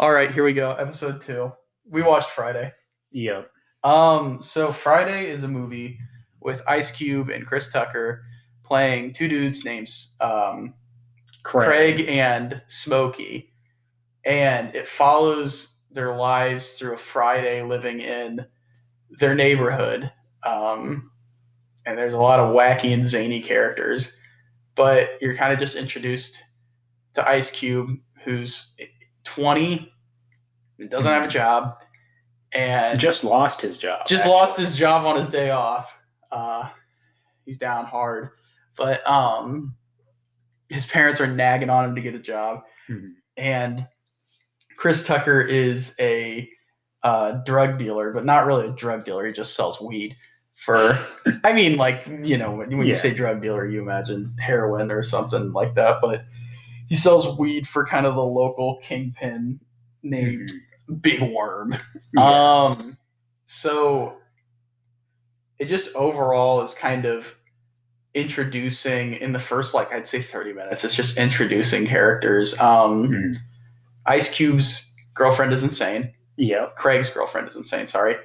All right, here we go. Episode two. We watched Friday. Yep. Um, so Friday is a movie with Ice Cube and Chris Tucker playing two dudes named um, Craig and Smokey, and it follows their lives through a Friday living in their neighborhood. Um, and there's a lot of wacky and zany characters, but you're kind of just introduced to Ice Cube, who's 20, and doesn't have a job, and Just lost his job. just actually. lost his job on his day off. Uh, he's down hard, but um, his parents are nagging on him to get a job, Mhm. and Chris Tucker is a uh, drug dealer, but not really a drug dealer. He just sells weed for. I mean, like you know, when, when you say drug dealer, you imagine heroin or something like that, but he sells weed for kind of the local kingpin named Mhm. Big Worm. Yes. Um, so it just overall is kind of introducing in the first like I'd say 30 minutes. It's just introducing characters. Um, Mhm. Ice Cube's girlfriend is insane. Yeah. Craig's girlfriend is insane. Sorry.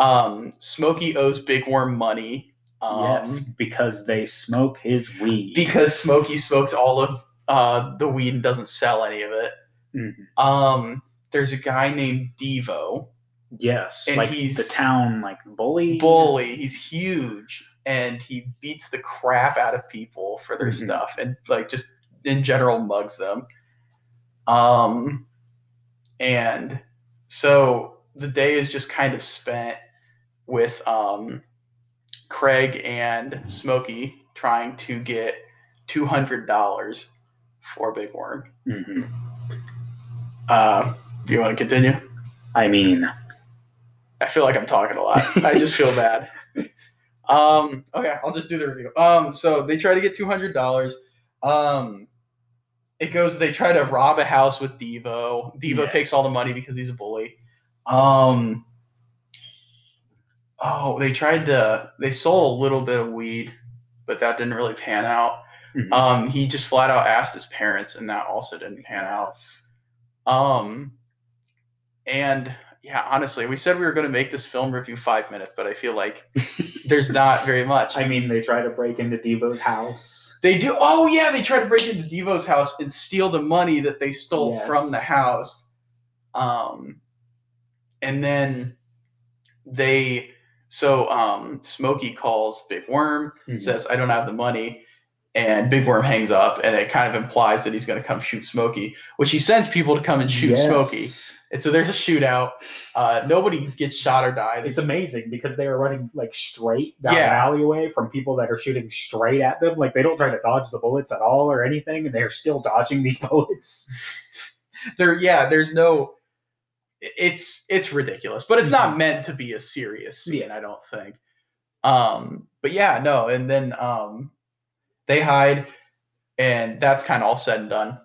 Um, Smokey owes Big Worm money. Um, yes, because they smoke his weed. because Smokey smokes all of uh, the weed and doesn't sell any of it. Mhm. Um, there's a guy named Deebo. Yes, and like he's- the town like bully. bully. He's huge and he beats the crap out of people for their Mhm. stuff and like just in general mugs them. Um and so the day is just kind of spent with um Craig and Smokey trying to get two hundred dollars for Big Worm. Mhm. Uh do you want to continue? I mean, I feel like I'm talking a lot. I just feel bad. Um, okay, I'll just do the review. Um, so they try to get two hundred dollars. Um, it goes. They try to rob a house with Deebo. Deebo Yes. takes all the money because he's a bully. Um, oh, they tried to. They sold a little bit of weed, but that didn't really pan out. Mhm. Um, he just flat out asked his parents, and that also didn't pan out. Um, and yeah, honestly, we said we were going to make this film review five minutes, but I feel like there's not very much. I mean, they try to break into Deebo's house. they do. Oh yeah, they try to break into Deebo's house and steal the money that they stole Yes. from the house. Um, and then they. So um, Smokey calls Big Worm, Mhm. says, "I don't have the money." And Big Worm hangs up, and it kind of implies that he's going to come shoot Smokey, which he sends people to come and shoot Yes. Smokey. And so there's a shootout. Uh, nobody gets shot or died. It's amazing because they are running like straight down Yeah. an alleyway from people that are shooting straight at them. Like they don't try to dodge the bullets at all or anything, and they're still dodging these bullets. there. Yeah, there's no. It's it's ridiculous, but it's not Mhm. meant to be a serious scene. I don't think. Um, but yeah, no, and then um, they hide, and that's kind of all said and done.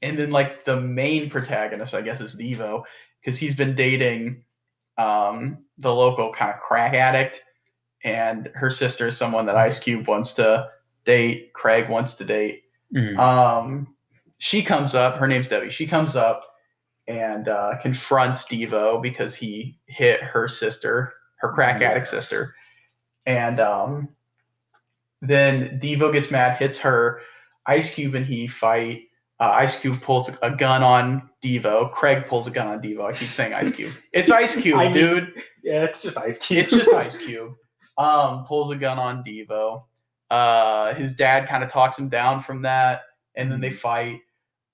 And then like the main protagonist, I guess, is Deebo, because he's been dating um, the local kind of crack addict, and her sister is someone that Ice Cube wants to date. Craig wants to date. Um, she comes up. Her name's Debbie. She comes up and uh, confronts Deebo because he hit her sister, her crack addict sister, and um, then Deebo gets mad, hits her. Ice Cube and he fight. Uh, Ice Cube pulls a gun on Deebo. Craig pulls a gun on Deebo. I keep saying Ice Cube. It's Ice Cube, I mean- dude. yeah, it's just Ice Cube. It's just Ice Cube. Um, pulls a gun on Deebo. Uh, his dad kind of talks him down from that, and then they fight.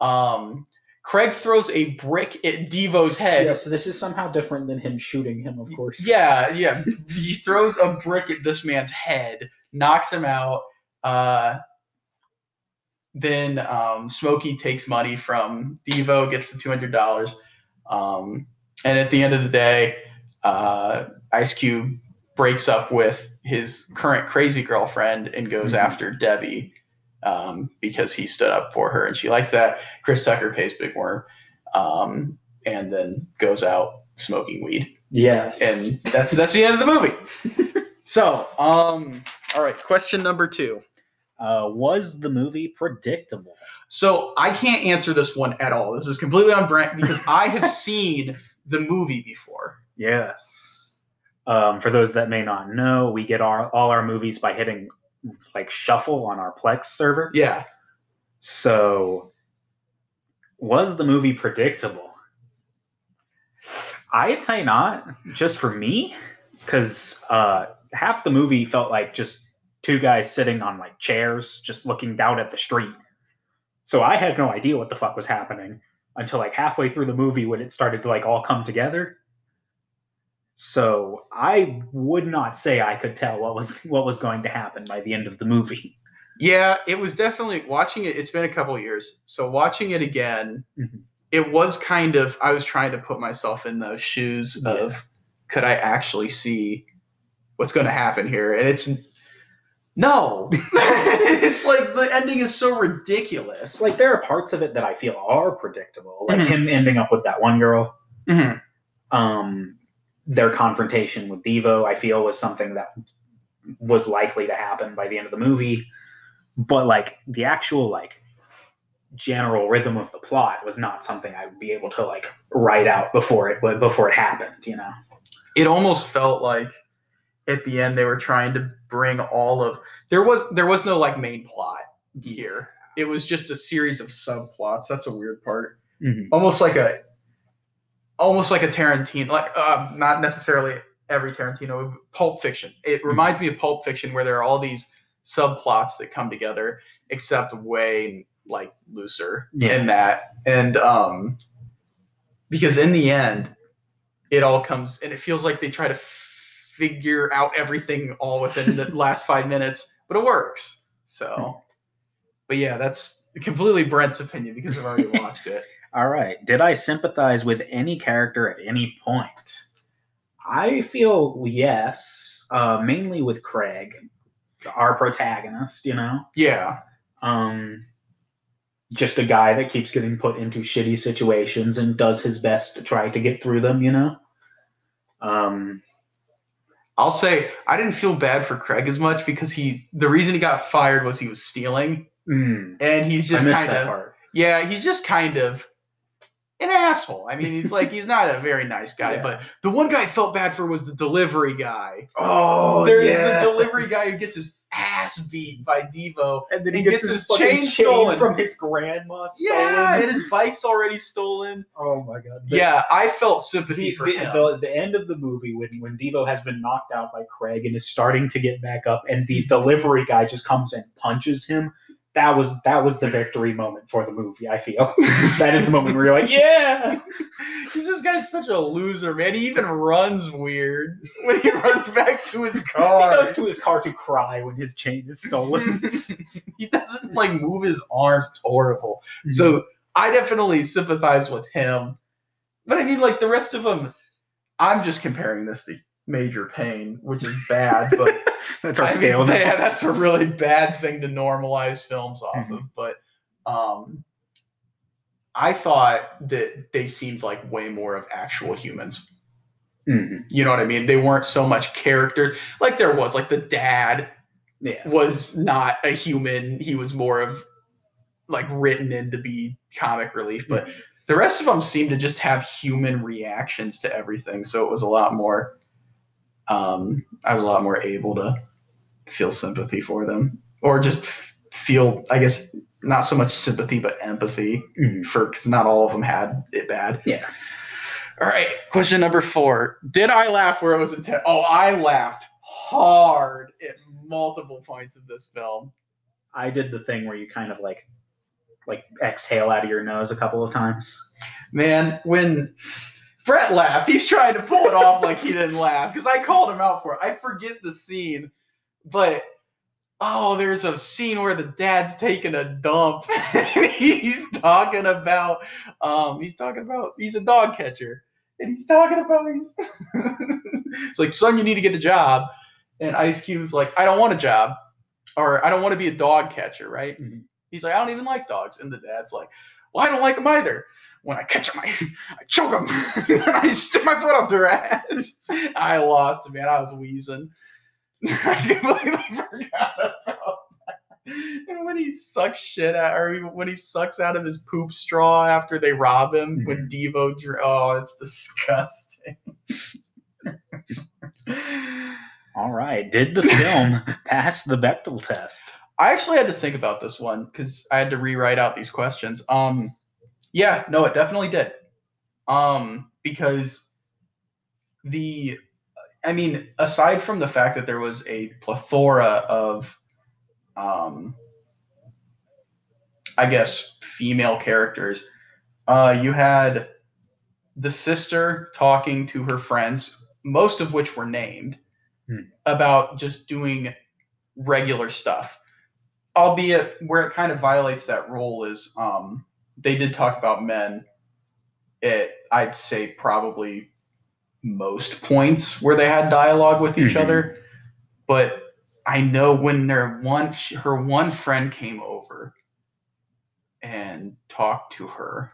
Um, Craig throws a brick at Deebo's head. yeah, so this is somehow different than him shooting him, of course. Yeah, yeah. he throws a brick at this man's head, knocks him out. Uh, then um, Smokey takes money from Deebo, gets the two hundred dollars, um, and at the end of the day, uh, Ice Cube breaks up with his current crazy girlfriend and goes Mhm. after Debbie um, because he stood up for her and she likes that. Chris Tucker pays Big Worm, um, and then goes out smoking weed Yes. and that's that's the end of the movie. so, um, all right, question number two. Uh, was the movie predictable? So I can't answer this one at all. This is completely on brand because I have seen the movie before. Yes. Um, for those that may not know, we get our all our movies by hitting like shuffle on our Plex server. Yeah. So, was the movie predictable? I'd say not, just for me, because uh, half the movie felt like just two guys sitting on like chairs, just looking down at the street. So I had no idea what the fuck was happening until like halfway through the movie when it started to like all come together. So I would not say I could tell what was what was going to happen by the end of the movie. Yeah, it was definitely watching it. It's been a couple years, so watching it again, Mhm. it was kind of. I was trying to put myself in those shoes Yeah. of, could I actually see what's going to happen here? And it's no. it's like the ending is so ridiculous. Like there are parts of it that I feel are predictable, like Mhm. him ending up with that one girl. Mhm. um, their confrontation with Deebo, I feel, was something that was likely to happen by the end of the movie. But like the actual like general rhythm of the plot was not something I would be able to like write out before it before it happened. You know? it almost felt like at the end they were trying to bring all of there was there was no like main plot here. It was just a series of subplots. That's a weird part. Mhm. Almost like a almost like a Tarantino like uh, not necessarily every Tarantino Pulp Fiction. It reminds me of Pulp Fiction where there are all these subplots that come together except way like looser Yeah. in that. And um because in the end it all comes and it feels like they try to figure out everything all within the last five minutes, but it works. So, but yeah, that's completely Brent's opinion because I've already watched it. All right. Did I sympathize with any character at any point? I feel yes, uh, mainly with Craig, our protagonist. You know. Yeah, um, just a guy that keeps getting put into shitty situations and does his best to try to get through them, you know? Um, I'll say I didn't feel bad for Craig as much because he the reason he got fired was he was stealing, mm, and he's just kind of yeah, he's just kind of an asshole. I mean, he's like he's not a very nice guy, Yeah. but the one guy I felt bad for was the delivery guy. Oh, There's yes. the delivery guy who gets his ass beat by Deebo. and then he he gets gets, his his chain chain, stolen. from his grandma stolen. Yeah, and his bike's already stolen. oh my god. The- yeah, I felt sympathy The, for the, him. the, the end of the movie when, when Deebo has been knocked out by Craig and is starting to get back up and the delivery guy just comes and punches him that was that was the victory moment for the movie I feel that is the moment where you're like yeah this guy's such a loser, man. He even runs weird when he runs back to his car. he goes to his car to cry when his chain is stolen he doesn't like move his arms. It's horrible. Mm-hmm. So I definitely sympathize with him. But I mean, like the rest of them, I'm just comparing this to Major Payne, which is bad. But that's our I scale now. yeah, that's a really bad thing to normalize films off Mhm. of. But um, I thought that they seemed like way more of actual humans. Mhm. You know what I mean? They weren't so much characters. Like there was, like the dad yeah was not a human. He was more of like written in to be comic relief. But the rest of them seemed to just have human reactions to everything. So it was a lot more. Um, I was a lot more able to feel sympathy for them, or just feel, I guess, not so much sympathy but empathy Mhm. for because not all of them had it bad. Yeah. All right. Question number four. Did I laugh where it was intended? Oh, I laughed hard at multiple points of this film. I did the thing where you kind of like like exhale out of your nose a couple of times Man, when Brett laughed, he's trying to pull it off like he didn't laugh because I called him out for it. I forget the scene, but oh, there's a scene where the dad's taking a dump. And he's talking about um he's talking about he's a dog catcher. And he's talking about he's it's like son you need to get a job. And Ice Cube's like I don't want a job or I don't want to be a dog catcher right? Mhm. he's like I don't even like dogs. And the dad's like well I don't like them either when I catch them I, I choke them and I stick my foot up their ass I lost man I was wheezing I completely forgot about and when he sucks shit out, or when he sucks out of his poop straw after they rob him, when Deebo, dr- oh, it's disgusting. All right. Did the film pass the Bechdel test? I actually had to think about this one because I had to rewrite out these questions. Um, yeah, no, it definitely did. Um, because the, I mean, aside from the fact that there was a plethora of, um, I guess, female characters, uh, you had the sister talking to her friends, most of which were named, Hmm. about just doing regular stuff albeit where it kind of violates that rule is um, they did talk about men at I'd say probably most points where they had dialogue with each Mhm. other, but I know when their one her one friend came over and talked to her.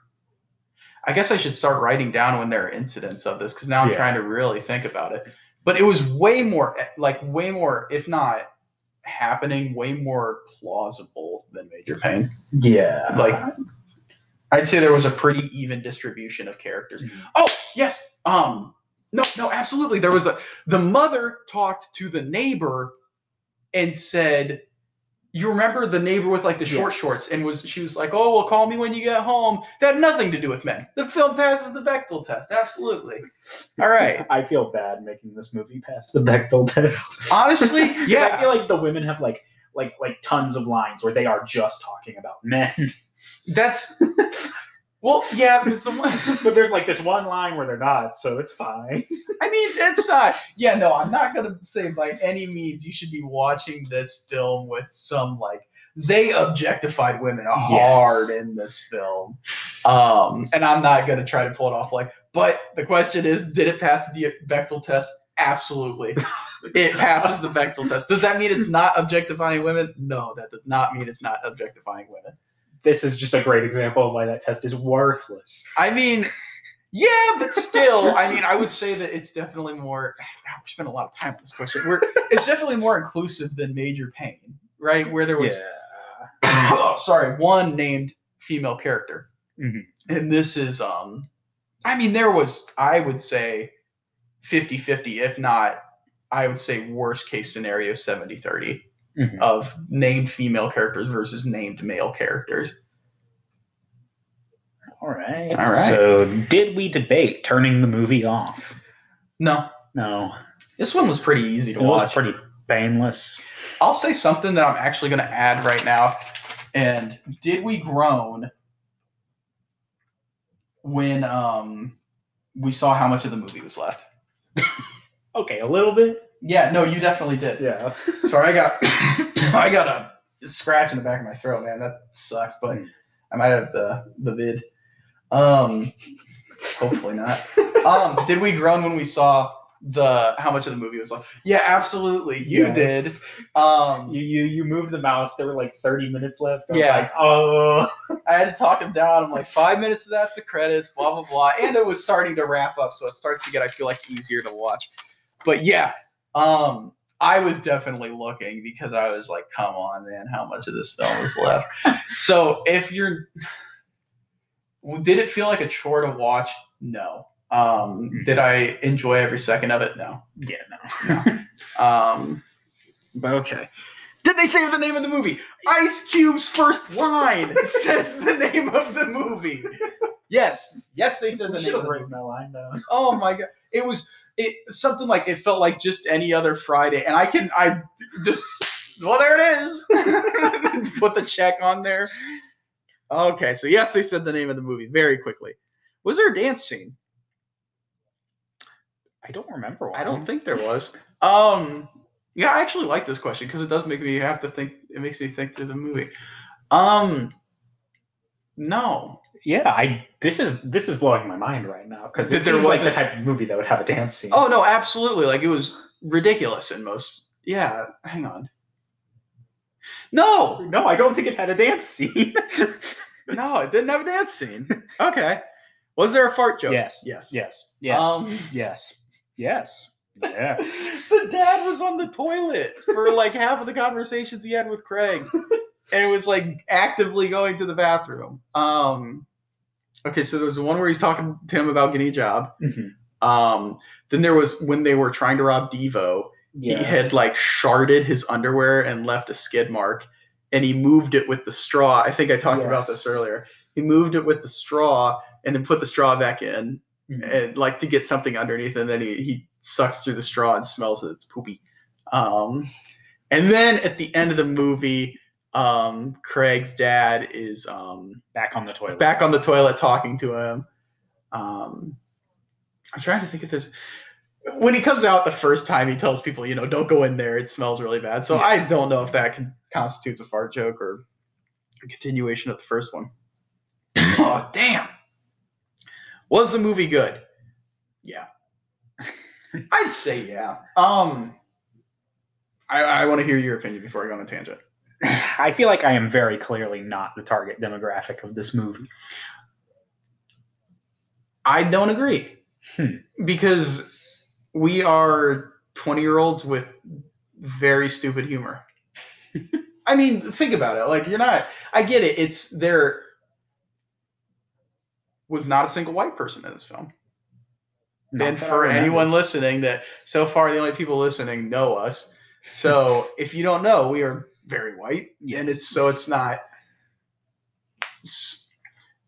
I guess I should start writing down when there are incidents of this because now I'm Yeah. trying to really think about it. But it was way more like way more, if not happening, way more plausible than Major Payne. Yeah. Like I'd say there was a pretty even distribution of characters. Mhm. Oh yes, um, no, no, absolutely. There was a the mother talked to the neighbor and said, "You remember the neighbor with like the short Yes. shorts?" And was she was like, "Oh, well, call me when you get home." That had nothing to do with men. The film passes the Bechdel test. Absolutely. All right. I feel bad making this movie pass the Bechdel test. Honestly, yeah. I feel like the women have like like like tons of lines where they are just talking about men. That's well, yeah, one. but there's like this one line where they're not, so it's fine. I mean, it's not. Yeah, no, I'm not gonna say by any means you should be watching this film with some like they objectified women hard Yes. in this film, um, and I'm not gonna try to pull it off like. But the question is, did it pass the Bechdel test? Absolutely, it passes the Bechdel test. Does that mean it's not objectifying women? No, that does not mean it's not objectifying women. This is just a great example of why that test is worthless. I mean, yeah, but still, I mean, I would say that it's definitely more. God, we spent a lot of time on this question. We're, it's definitely more inclusive than Major Payne, right? Where there was, oh, sorry, one named female character, Mhm. and this is, um, I mean, there was, I would say, 50-50, if not, I would say worst case scenario 70-30 Mhm. of named female characters versus named male characters. All right. All right. So, did we debate turning the movie off? No, No. this one was pretty easy to It was watch. pretty painless. I'll say something that I'm actually going to add right now. And did we groan when um we saw how much of the movie was left? Okay, a little bit. Yeah, no, you definitely did. Yeah. Sorry, I got I got a scratch in the back of my throat, man. That sucks, but I might have the the vid. Um, hopefully not. Um, did we groan when we saw the how much of the movie was left? Yeah, absolutely. You Yes. did. Um, You, you you moved the mouse. There were like 30 minutes left. I was Yeah. like, oh. I had to talk him down. I'm like, five minutes of that's the credits, blah blah blah. And it was starting to wrap up, so it starts to get, I feel like, easier to watch. But yeah, um, I was definitely looking because I was like, come on, man, how much of this film is left? so if you're, did it feel like a chore to watch? No. Um, did I enjoy every second of it? No. Yeah, no. Um, but okay. Did they say the name of the movie? Ice Cube's first line says the name of the movie. Yes, yes, they said the should name. have Of the written movie. that line down. Oh my god, it was it something like it felt like just any other Friday, and I can I just well there it is. Put the check on there. Okay, so yes, they said the name of the movie very quickly. Was there a dance scene? I don't remember one. I don't think there was. Um, yeah, I actually like this question because it does make me have to think. It makes me think through the movie. Um, no. Yeah, I. This is this is blowing my mind right now because it there seems like the type of movie that would have a dance scene. Oh no, absolutely. Like it was ridiculous in most. Yeah, hang on. No, no, I don't think it had a dance scene. no, it didn't have a dance scene. Okay. Was there a fart joke? Yes. Yes. yes. Yes. Um, yes. Yes. Yes. the dad was on the toilet for like half of the conversations he had with Craig. and it was like actively going to the bathroom. Um, okay, so there was the one where he's talking to him about getting a job. Mhm. Um, then there was when they were trying to rob Deebo. He had like sharded his underwear and left a skid mark, and he moved it with the straw. I think I talked about this earlier. He moved it with the straw and then put the straw back in, Mhm. and like to get something underneath, and then he, he sucks through the straw and smells it. It's poopy. Um, and then at the end of the movie, um, Craig's dad is um, back on the toilet. back on the toilet talking to him. Um, I'm trying to think if there's when he comes out the first time, he tells people, you know, don't go in there; it smells really bad. So Yeah. I don't know if that can, constitutes a fart joke or a continuation of the first one. oh damn! Was the movie good? Yeah, I'd say yeah. Um, I, I want to hear your opinion before I go on a tangent. I feel like I am very clearly not the target demographic of this movie. I don't agree. Hmm. Because we are 20 year olds with very stupid humor. I mean, think about it. Like, you're not, I get it. It's there was not a single white person in this film. Not and for anyone listening, that so far the only people listening know us. So if you don't know, we are very white, and it's so it's not.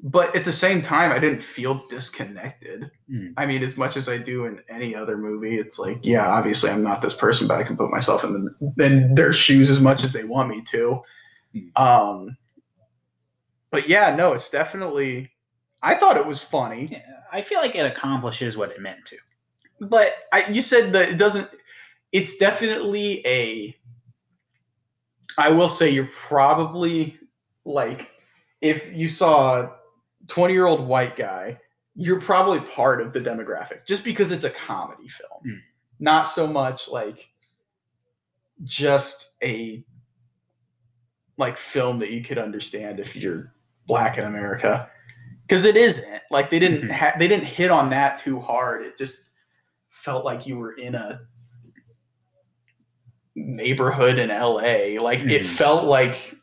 But at the same time, I didn't feel disconnected. Mm. I mean, as much as I do in any other movie, it's like, yeah, obviously I'm not this person, but I can put myself in, the, in their shoes as much as they want me to. Mm. Um, but yeah, no, it's definitely. I thought it was funny. Yeah, I feel like it accomplishes what it meant to. but I, you said that it doesn't. It's definitely a. I will say you're probably like, if you saw a 20 year old white guy, you're probably part of the demographic just because it's a comedy film, Hmm. not so much like just a like film that you could understand if you're black in America because it isn't like they didn't Mhm. ha- they didn't hit on that too hard it just felt like you were in a neighborhood in LA like it Mhm. felt like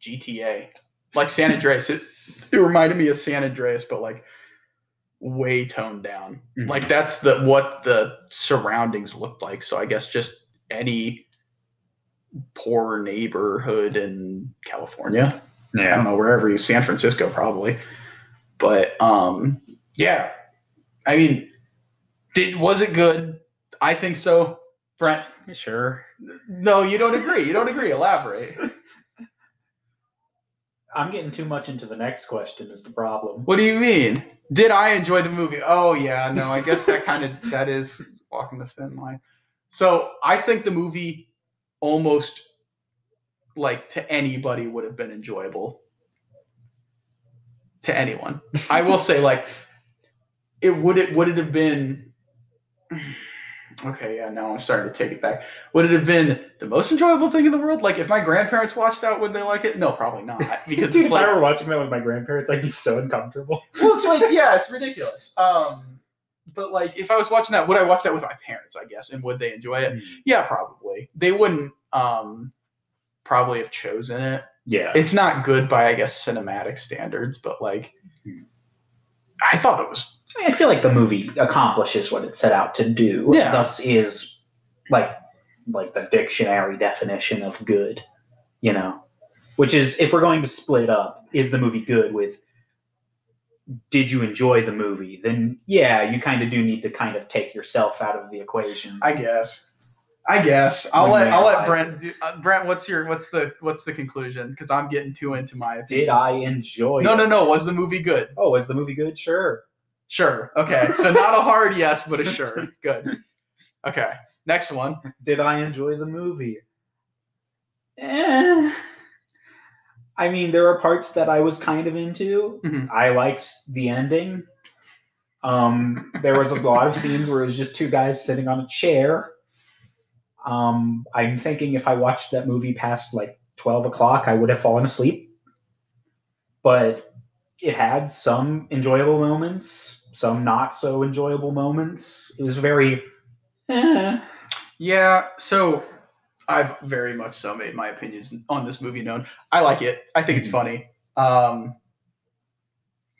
GTA like San Andreas it, it reminded me of San Andreas but like way toned down Mhm. like that's the what the surroundings looked like so I guess just any poor neighborhood in California I don't know wherever you San Francisco probably. But um yeah. I mean did was it good? I think so. Brent. Sure. No, you don't agree. You don't agree. Elaborate. I'm getting too much into the next question is the problem. What do you mean? Did I enjoy the movie? Oh yeah, no, I guess that kind of that is walking the thin line. So I think the movie almost like to anybody would have been enjoyable. To anyone. I will say like it would it would it have been okay, yeah, now I'm starting to take it back. Would it have been the most enjoyable thing in the world? Like if my grandparents watched that, would they like it? No, probably not. Because Dude, if like, I were watching that with my grandparents, I'd be so uncomfortable. well, it's like, yeah, it's ridiculous. Um, but like, if I was watching that, would I watch that with my parents? I guess, and would they enjoy it? Yeah, probably. They wouldn't. Um, probably have chosen it. Yeah. It's not good by, I guess, cinematic standards, but like, I thought it was. I, mean, I feel like the movie accomplishes what it set out to do. Yeah. Thus is like like the dictionary definition of good, you know. Which is if we're going to split up, is the movie good with did you enjoy the movie? Then yeah, you kind of do need to kind of take yourself out of the equation. I guess. I guess I'll When let I'll let Brent. do- Uh, Brent, what's your what's the what's the conclusion? Because I'm getting too into my. did. I enjoy No, it? no, no. Was the movie good? Oh, was the movie good? Sure. Sure. Okay. So not a hard yes, but a sure. Good. Okay. Next one. Did I enjoy the movie? Eh. I mean, there are parts that I was kind of into. Mhm. I liked the ending. Um, there was a lot of scenes where it was just two guys sitting on a chair. Um, I'm thinking if I watched that movie past like 12 o'clock, I would have fallen asleep. But it had some enjoyable moments, some not so enjoyable moments. It was very, eh. Yeah. So, I've very much so made my opinions on this movie known. I like it. I think it's Mhm. funny. Um,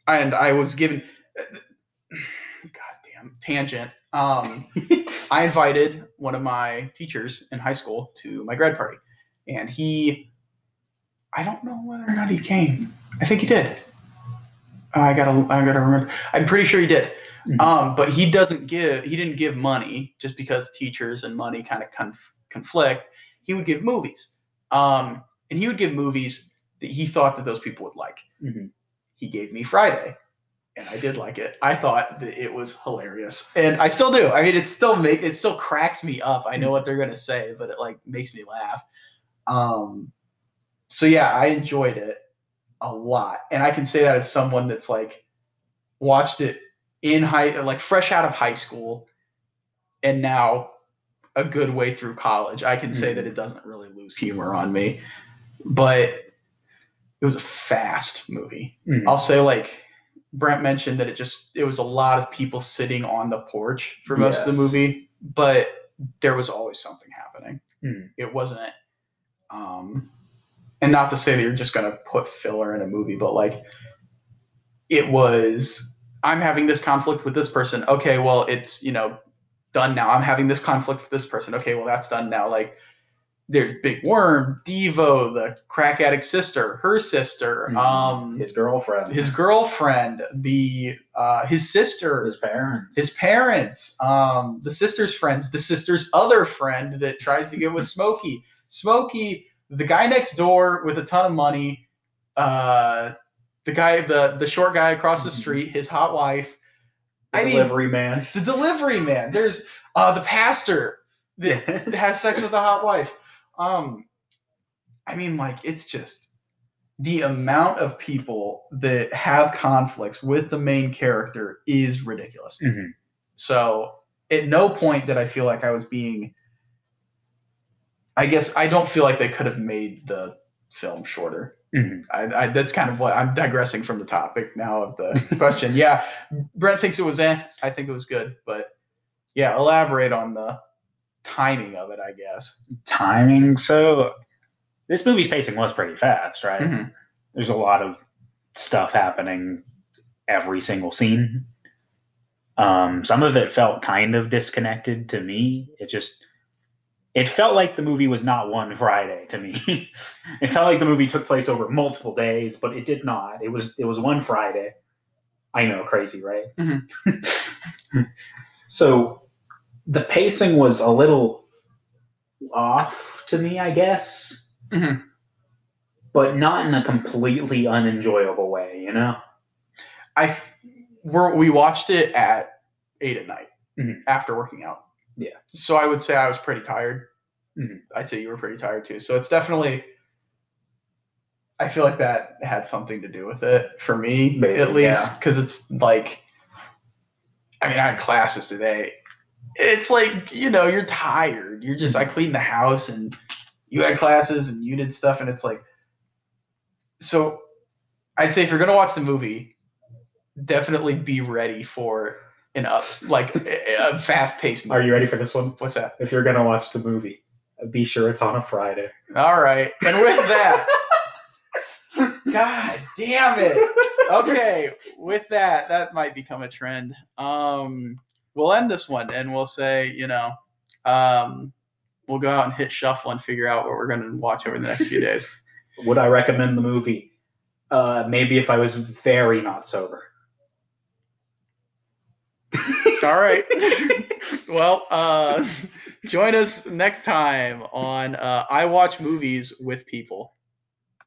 and I was given, goddamn tangent. Um, I invited one of my teachers in high school to my grad party, and he, I don't know whether or not he came. I think he did. I gotta, I gotta remember. I'm pretty sure he did. Mhm. Um, but he doesn't give, he didn't give money just because teachers and money kind of conf- conflict. He would give movies, um, and he would give movies that he thought that those people would like. Mhm. He gave me Friday, and I did like it. I thought that it was hilarious, and I still do. I mean, it still make it still cracks me up. I know what they're gonna say, but it like makes me laugh. Um, so yeah, I enjoyed it a lot, and I can say that as someone that's like watched it in high, like fresh out of high school, and now a good way through college. I can say Mhm. that it doesn't really lose humor on me, but it was a fast movie. Mhm. I'll say like Brent mentioned that it just it was a lot of people sitting on the porch for most of the movie, but there was always something happening. Mhm. It wasn't um and not to say that you're just gonna put filler in a movie, but like it was I'm having this conflict with this person. Okay, well it's you know done now. I'm having this conflict with this person. Okay, well that's done now. Like there's Big Worm, Deebo, the crack addict sister, her sister, Mhm. um, his girlfriend, his girlfriend, the uh, his sister, his parents, his parents, um, the sister's friends, the sister's other friend that tries to get with Smokey, Smokey, the guy next door with a ton of money, uh, the guy, the the short guy across the Mhm. street, his hot wife, the I mean- delivery man. the delivery man. There's uh, the pastor that Yes. has sex with a hot wife. Um, I mean, like it's just the amount of people that have conflicts with the main character is ridiculous. Mhm. So at no point did I feel like I was being. I guess I don't feel like they could have made the film shorter. Mhm. I, I, that's kind of what I'm digressing from the topic now of the question. Yeah, Brent thinks it was eh. I think it was good, but yeah, elaborate on the timing of it. I guess. Timing. So this movie's pacing was pretty fast, right? Mhm. There's a lot of stuff happening every single scene. Um, some of it felt kind of disconnected to me. It just it felt like the movie was not one Friday to me. it felt like the movie took place over multiple days, but it did not. It was it was one Friday. I know, crazy, right? so the pacing was a little off to me, I guess, Mhm. but not in a completely unenjoyable way, you know? I we're, we watched it at eight at night Mhm. after working out. Yeah. So I would say I was pretty tired. Mhm. I'd say you were pretty tired too. So it's definitely. I feel like that had something to do with it for me, Maybe, at least, yeah. because it's like. I mean, I had classes today. It's like you know you're tired. You're just I cleaned the house and you had classes and you did stuff and it's like. So, I'd say if you're gonna watch the movie, definitely be ready for an up like a, a fast paced movie. Are you ready for this one? What's that? If you're gonna watch the movie, be sure it's on a Friday. All right. And with that, God damn it. Okay, with that, that might become a trend. Um, we'll end this one and we'll say, you know, um, we'll go out and hit shuffle and figure out what we're going to watch over the next few days. Would I recommend the movie? Uh, maybe if I was very not sober. All right. Well, uh, join us next time on uh, I Watch Movies with People.